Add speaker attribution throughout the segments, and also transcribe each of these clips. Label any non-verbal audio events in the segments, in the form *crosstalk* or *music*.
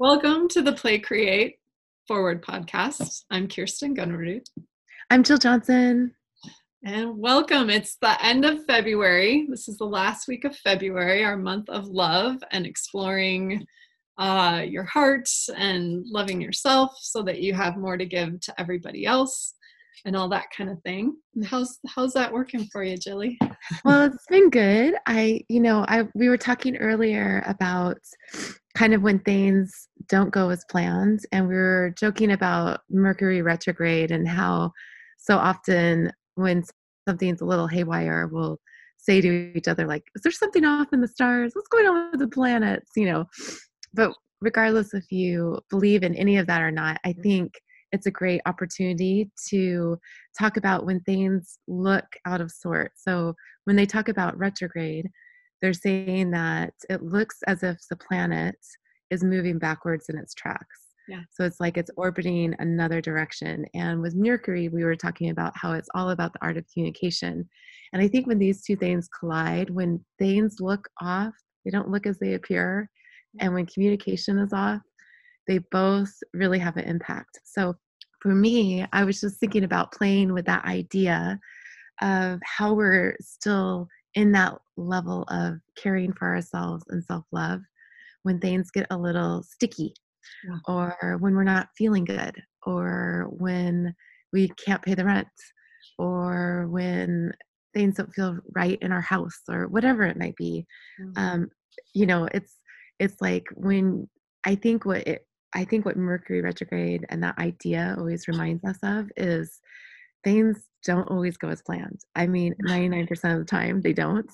Speaker 1: Welcome to the Play Create Forward podcast. I'm Kirsten Gunrud.
Speaker 2: I'm Jill Johnson.
Speaker 1: And welcome. It's the end of February. This is the last week of February, our month of love and exploring uh, your heart and loving yourself so that you have more to give to everybody else and all that kind of thing. How's how's that working for you, Jilly?
Speaker 2: Well, it's been good. I, you know, I we were talking earlier about kind of when things don't go as planned and we were joking about Mercury retrograde and how so often when something's a little haywire, we'll say to each other, like, is there something off in the stars? What's going on with the planets? You know, but regardless if you believe in any of that or not, I think it's a great opportunity to talk about when things look out of sort. So when they talk about retrograde, they're saying that it looks as if the planet is moving backwards in its tracks.
Speaker 1: Yeah.
Speaker 2: So it's like it's orbiting another direction. And with Mercury, we were talking about how it's all about the art of communication. And I think when these two things collide, when things look off, they don't look as they appear. And when communication is off, they both really have an impact. So for me, I was just thinking about playing with that idea of how we're still in that level of caring for ourselves and self love when things get a little sticky yeah. or when we're not feeling good or when we can't pay the rent or when things don't feel right in our house or whatever it might be mm-hmm. um, you know it's it's like when i think what it i think what mercury retrograde and that idea always reminds us of is things don't always go as planned i mean 99% *laughs* of the time they don't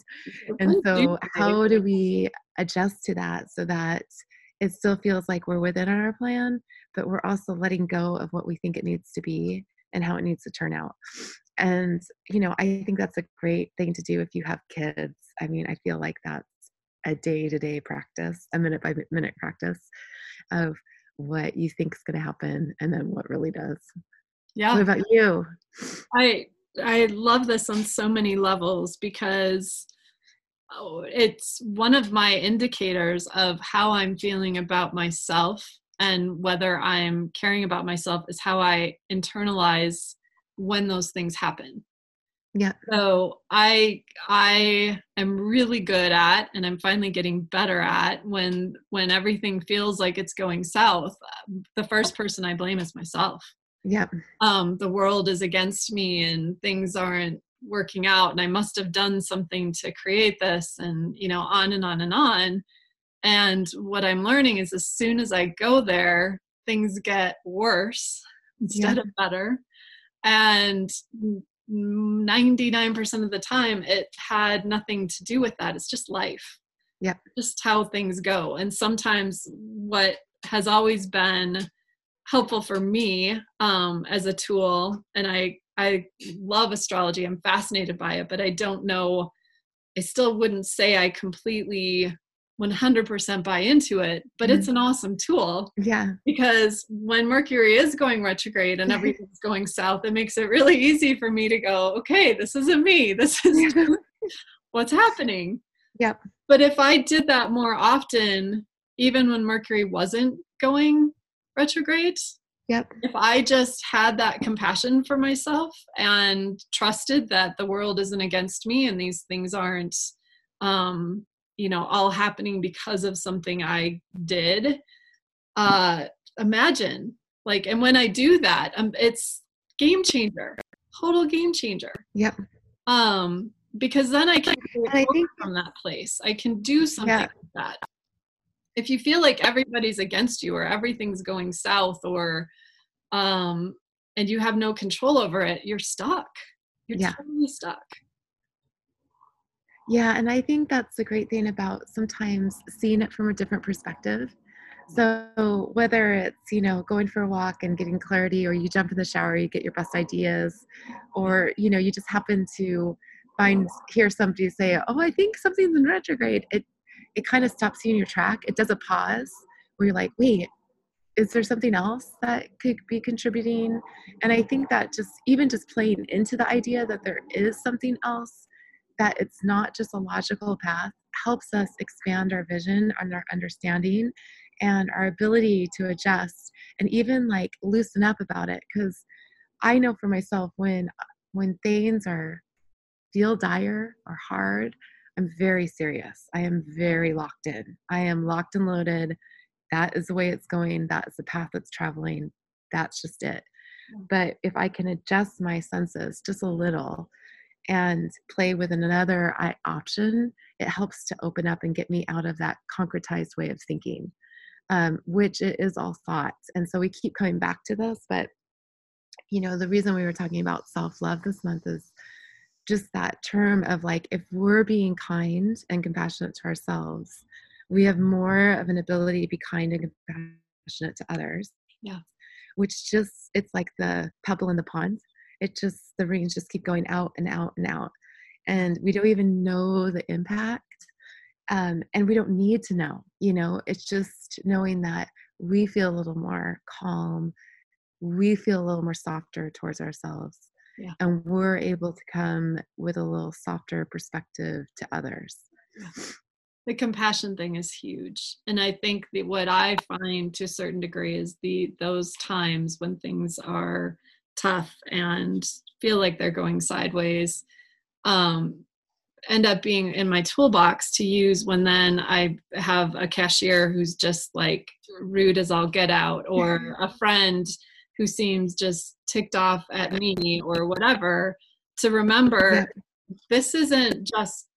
Speaker 2: and so how do we adjust to that so that it still feels like we're within our plan, but we're also letting go of what we think it needs to be and how it needs to turn out. And, you know, I think that's a great thing to do if you have kids. I mean, I feel like that's a day to day practice, a minute by minute practice of what you think is going to happen and then what really does.
Speaker 1: Yeah.
Speaker 2: What about you?
Speaker 1: I I love this on so many levels because oh, it's one of my indicators of how I'm feeling about myself and whether I'm caring about myself is how I internalize when those things happen.
Speaker 2: Yeah.
Speaker 1: So I I am really good at and I'm finally getting better at when when everything feels like it's going south. The first person I blame is myself.
Speaker 2: Yeah.
Speaker 1: Um the world is against me and things aren't working out and I must have done something to create this and you know on and on and on. And what I'm learning is as soon as I go there things get worse instead yeah. of better. And 99% of the time it had nothing to do with that. It's just life.
Speaker 2: Yeah.
Speaker 1: Just how things go. And sometimes what has always been helpful for me um, as a tool and i I love astrology. I'm fascinated by it, but I don't know. I still wouldn't say I completely 100% buy into it, but mm-hmm. it's an awesome tool.
Speaker 2: Yeah.
Speaker 1: Because when Mercury is going retrograde and *laughs* everything's going south, it makes it really easy for me to go, okay, this isn't me. This *laughs* is *laughs* what's happening.
Speaker 2: Yep.
Speaker 1: But if I did that more often, even when Mercury wasn't going retrograde,
Speaker 2: Yep.
Speaker 1: If I just had that compassion for myself and trusted that the world isn't against me and these things aren't, um, you know, all happening because of something I did, uh, imagine like, and when I do that, um, it's game changer, total game changer.
Speaker 2: Yep.
Speaker 1: Um, because then I can I think, from that place. I can do something yeah. like that if you feel like everybody's against you or everything's going south or um and you have no control over it you're stuck. You're yeah. totally stuck.
Speaker 2: Yeah and i think that's the great thing about sometimes seeing it from a different perspective. So whether it's you know going for a walk and getting clarity or you jump in the shower you get your best ideas or you know you just happen to find hear somebody say oh i think something's in retrograde it it kind of stops you in your track. It does a pause where you're like, wait, is there something else that could be contributing? And I think that just even just playing into the idea that there is something else, that it's not just a logical path, helps us expand our vision and our understanding and our ability to adjust and even like loosen up about it because i know for myself when when things are feel dire or hard i'm very serious. I am very locked in. I am locked and loaded. That is the way it's going. That's the path it's traveling. That's just it. But if i can adjust my senses just a little and play with another option it helps to open up and get me out of that concretized way of thinking um, which is all thoughts. And so we keep coming back to this but you know the reason we were talking about self-love this month is just that term of like if we're being kind and compassionate to ourselves we have more of an ability to be kind and compassionate to others.
Speaker 1: Yeah.
Speaker 2: Which just it's like the pebble in the pond. It just the rings just keep going out and out and out. And we don't even know the impact um, and we don't need to know you know? It's just knowing that we feel a little more calm. We feel a little more softer towards ourselves
Speaker 1: yeah.
Speaker 2: and we're able to come with a little softer perspective to others.
Speaker 1: The compassion thing is huge and i think that what i find to a certain degree is the those times when things are tough and feel like they're going sideways um, end up being in my toolbox to use when then I have a cashier who's just like rude as all get out, or a friend who seems just ticked off at me, or whatever, to remember this isn't just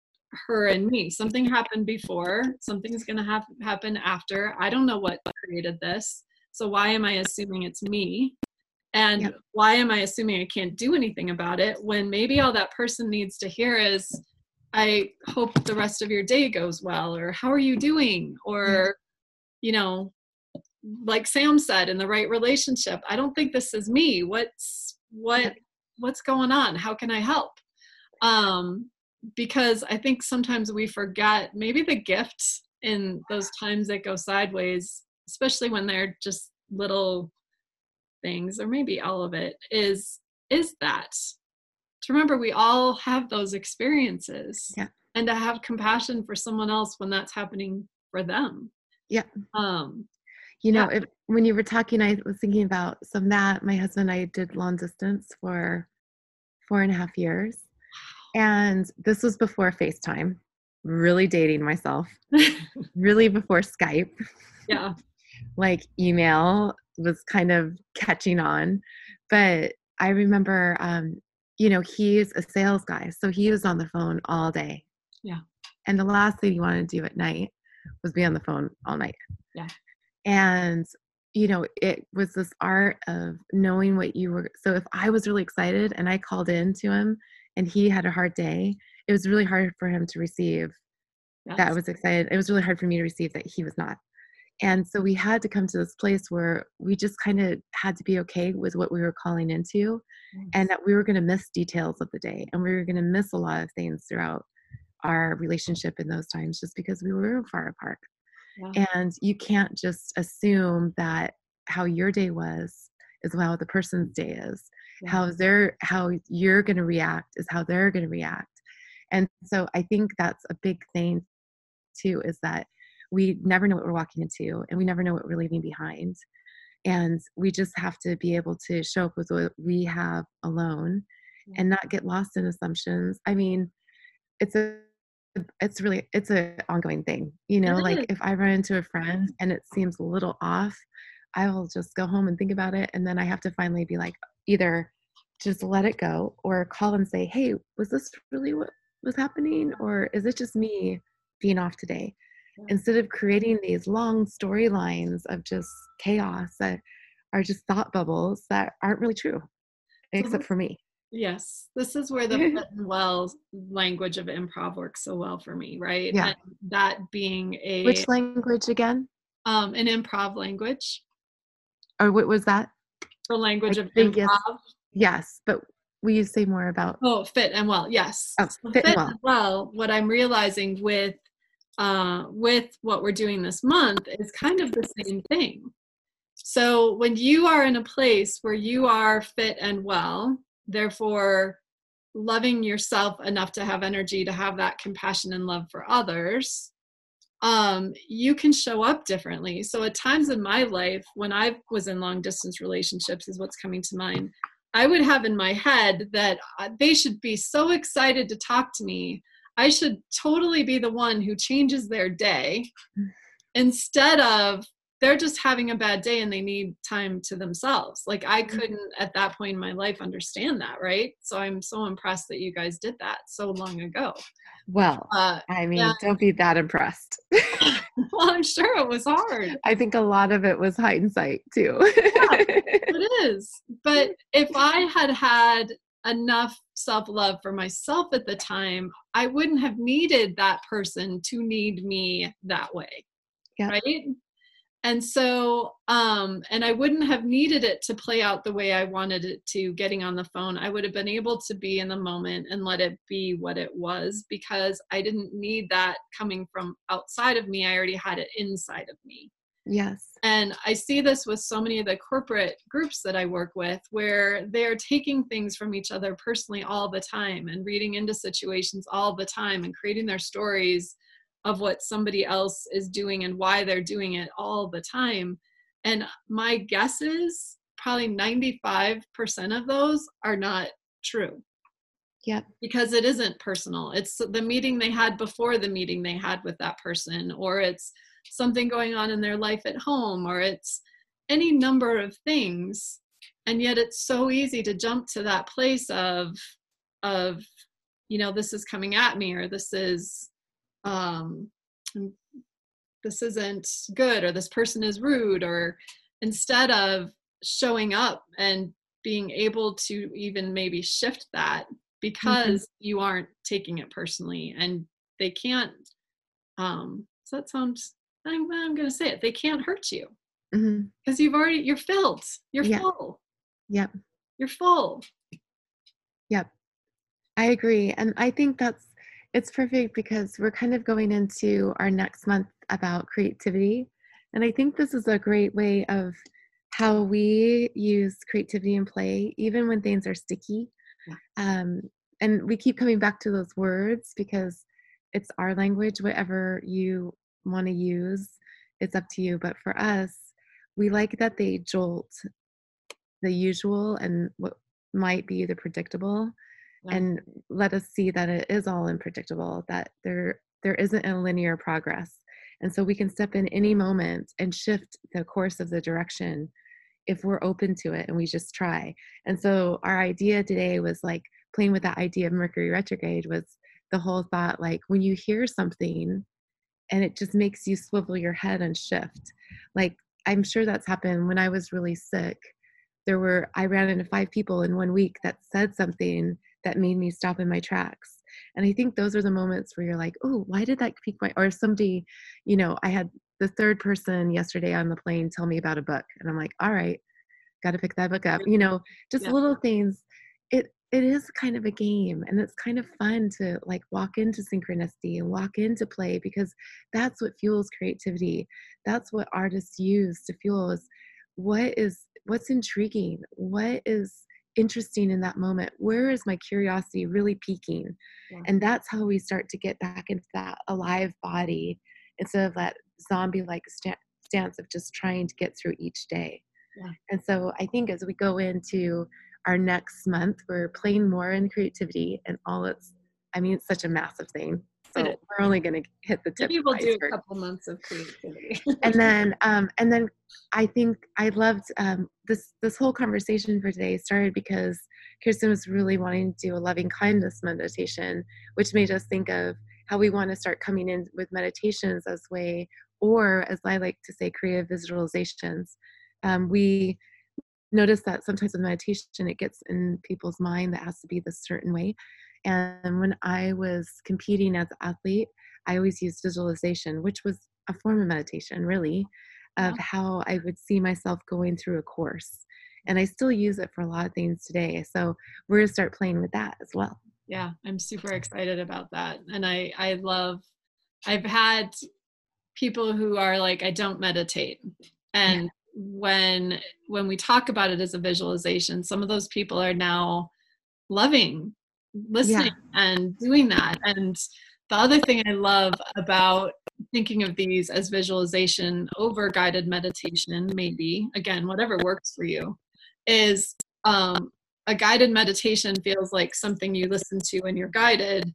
Speaker 1: her and me. Something happened before, something's going to have, happen after. I don't know what created this. So why am I assuming it's me? And yep. why am I assuming I can't do anything about it when maybe all that person needs to hear is, I hope the rest of your day goes well, or how are you doing? Or, you know, like Sam said, in the right relationship, I don't think this is me. What's what what's going on? How can I help? Um, because I think sometimes we forget maybe the gift in those times that go sideways, especially when they're just little things or maybe all of it is is that to remember we all have those experiences
Speaker 2: yeah.
Speaker 1: and to have compassion for someone else when that's happening for them
Speaker 2: yeah
Speaker 1: um
Speaker 2: you know yeah. if, when you were talking i was thinking about so that my husband and i did long distance for four and a half years and this was before facetime really dating myself *laughs* really before skype
Speaker 1: yeah *laughs*
Speaker 2: like email was kind of catching on. But I remember, um, you know, he's a sales guy, so he was on the phone all day.
Speaker 1: Yeah.
Speaker 2: And the last thing he wanted to do at night was be on the phone all night.
Speaker 1: Yeah.
Speaker 2: And you know, it was this art of knowing what you were. So if I was really excited and I called in to him and he had a hard day, it was really hard for him to receive yes. that I was excited. It was really hard for me to receive that he was not. And so we had to come to this place where we just kind of had to be okay with what we were calling into and that we were going to miss details of the day and we were going to miss a lot of things throughout our relationship in those times just because we were far apart. Yeah. And you can't just assume that how your day was is how the person's day is. Yeah. How they're how you're going to react is how they're going to react. And so I think that's a big thing too is that we never know what we're walking into and we never know what we're leaving behind and we just have to be able to show up with what we have alone and not get lost in assumptions i mean it's a it's really it's an ongoing thing you know like if i run into a friend and it seems a little off i will just go home and think about it and then i have to finally be like either just let it go or call and say hey was this really what was happening or is it just me being off today? Instead of creating these long storylines of just chaos that are just thought bubbles that aren't really true except for me
Speaker 1: yes this is where the *laughs* fit and well language of improv works so well for me right?
Speaker 2: Yeah.
Speaker 1: And that being a
Speaker 2: which language again?
Speaker 1: Um an improv language.
Speaker 2: Or what was that?
Speaker 1: The language I of improv yes,
Speaker 2: yes but will you say more about
Speaker 1: oh fit and well yes.
Speaker 2: Oh, fit, fit and well.
Speaker 1: well what i'm realizing with uh, with what we're doing this month is kind of the same thing. So when you are in a place where you are fit and well, therefore loving yourself enough to have energy to have that compassion and love for others, um, you can show up differently. So at times in my life, when I was in long distance relationships, is what's coming to mind. I would have in my head that uh, they should be so excited to talk to me. I should totally be the one who changes their day instead of they're just having a bad day and they need time to themselves. Like I mm-hmm. couldn't at that point in my life understand that, right? So I'm so impressed that you guys did that so long ago.
Speaker 2: Well, uh, I mean, yeah. don't be that impressed. *laughs* *laughs*
Speaker 1: well, I'm sure it was hard.
Speaker 2: I think a lot of it was hindsight too.
Speaker 1: yeah, *laughs* it is. But if I had had enough self love for myself at the time, I wouldn't have needed that person to need me that way. Yeah. Right and so um and i wouldn't have needed it to play out the way i wanted it to getting on the phone. I would have been able to be in the moment and let it be what it was because i didn't need that coming from outside of me. I already had it inside of me.
Speaker 2: Yes.
Speaker 1: And i see this with so many of the corporate groups that i work with where they're taking things from each other personally all the time and reading into situations all the time and creating their stories of what somebody else is doing and why they're doing it all the time. And my guess is probably 95% of those are not true.
Speaker 2: Yep.
Speaker 1: Because it isn't personal. It's the meeting they had before the meeting they had with that person, or it's something going on in their life at home, or it's any number of things. And yet it's so easy to jump to that place of, of, you know, this is coming at me, or this is um, this isn't good or this person is rude or instead of showing up and being able to even maybe shift that because mm-hmm. you aren't taking it personally and they can't um so that sounds i'm, I'm gonna say it they can't hurt you because mm-hmm. you've already you're filled you're
Speaker 2: yeah.
Speaker 1: full
Speaker 2: yep
Speaker 1: you're full
Speaker 2: yep i agree and i think that's it's perfect because we're kind of going into our next month about creativity. And I think this is a great way of how we use creativity and play, even when things are sticky. Um, and we keep coming back to those words because it's our language, whatever you want to use, it's up to you. But for us, we like that they jolt the usual and what might be the predictable and let us see that it is all unpredictable that there there isn't a linear progress. And so we can step in any moment and shift the course of the direction if we're open to it and we just try. And so our idea today was like playing with that idea of mercury retrograde was the whole thought like when you hear something and it just makes you swivel your head and shift. Like i'm sure that's happened. When i was really sick there were i ran into five people in one week that said something that made me stop in my tracks. And i think those are the moments where you're like oh why did that pique my or somebody you know i had the third person yesterday on the plane tell me about a book and i'm like all right got to pick that book up. You know just yeah. little things. It it is kind of a game and it's kind of fun to like walk into synchronicity and walk into play because that's what fuels creativity. That's what artists use to fuel is what is what's intriguing? What is interesting in that moment where is my curiosity really peaking yeah. and that's how we start to get back into that alive body instead of that zombie like st- stance of just trying to get through each day yeah. and so i think as we go into our next month we're playing more in creativity and all its i mean it's such a massive thing so we're only going to hit the tip.
Speaker 1: Maybe we'll do a couple months of creativity.
Speaker 2: and *laughs* then, um, and then I think I loved um, this. This whole conversation for today started because Kirsten was really wanting to do a loving kindness meditation, which made us think of how we want to start coming in with meditations as way, or as I like to say, creative visualizations. Um, we notice that sometimes with meditation, it gets in people's mind that has to be this certain way. And when I was competing as an athlete, I always used visualization, which was a form of meditation, really, of yeah. how I would see myself going through a course. And I still use it for a lot of things today. So we're going to start playing with that as well.
Speaker 1: Yeah, I'm super excited about that. And I, I love, I've had people who are like, I don't meditate. And yeah. when when we talk about it as a visualization, some of those people are now loving listening yeah. and doing that and the other thing I love about thinking of these as visualization over guided meditation, maybe, again, whatever works for you, is um, a guided meditation feels like something you listen to and you're guided.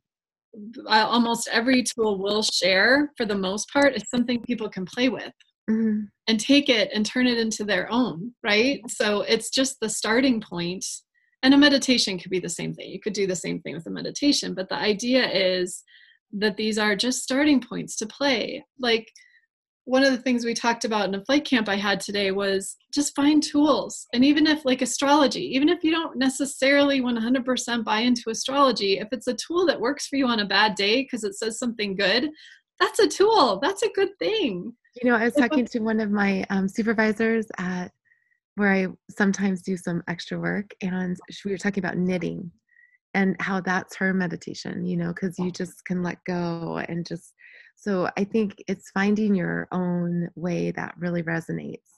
Speaker 1: Almost every tool will share, for the most part, is something people can play with. Mm-hmm. and take it and turn it into their own, right? So it's just the starting point. And a meditation could be the same thing. You could do the same thing with a meditation, but the idea is that these are just starting points to play. Like one of the things we talked about in a flight camp I had today was just find tools. And even if, like astrology, even if you don't necessarily 100% buy into astrology, if it's a tool that works for you on a bad day because it says something good, that's a tool. That's a good thing.
Speaker 2: You know, I was talking to one of my um, supervisors at where I sometimes do some extra work, and we were talking about knitting and how that's her meditation, you know, because you just can let go and just. So I think it's finding your own way that really resonates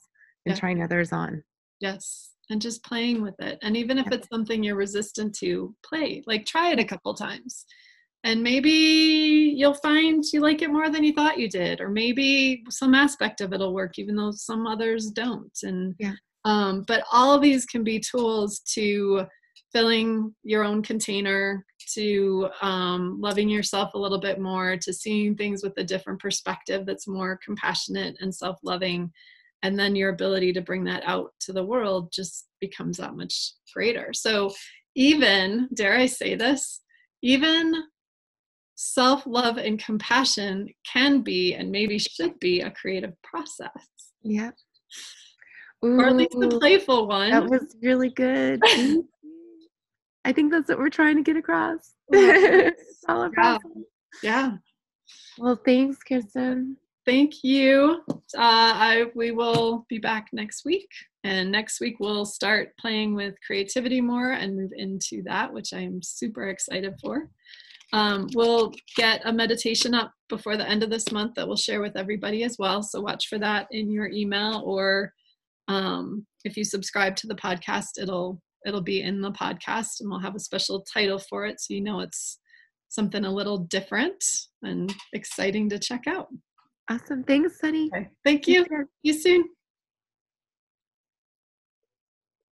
Speaker 2: and yeah. trying others on.
Speaker 1: Yes. And just playing with it. And even if yeah. it's something you're resistant to, play. Like try it a couple times. And maybe you'll find you like it more than you thought you did. Or maybe some aspect of it'll work, even though some others don't. And yeah. Um, but all of these can be tools to filling your own container to um, loving yourself a little bit more to seeing things with a different perspective that's more compassionate and self-loving. And then your ability to bring that out to the world just becomes that much greater. So even dare i say this even self-love and compassion can be and maybe should be a creative process.
Speaker 2: Yeah
Speaker 1: or at least the playful one
Speaker 2: that was really good *laughs* I think that's what we're trying to get across. *laughs*
Speaker 1: it's all about yeah. yeah.
Speaker 2: Well, thanks, Kirsten.
Speaker 1: Thank you. Uh, I we will be back next week, and next week we'll start playing with creativity more and move into that, which I'm super excited for. Um, we'll get a meditation up before the end of this month that we'll share with everybody as well. So watch for that in your email, or um, if you subscribe to the podcast, it'll it'll be in the podcast and we'll have a special title for it so you know it's something a little different and exciting to check out.
Speaker 2: Awesome. Thanks, Sunny.
Speaker 1: Okay. Thank you. See you soon.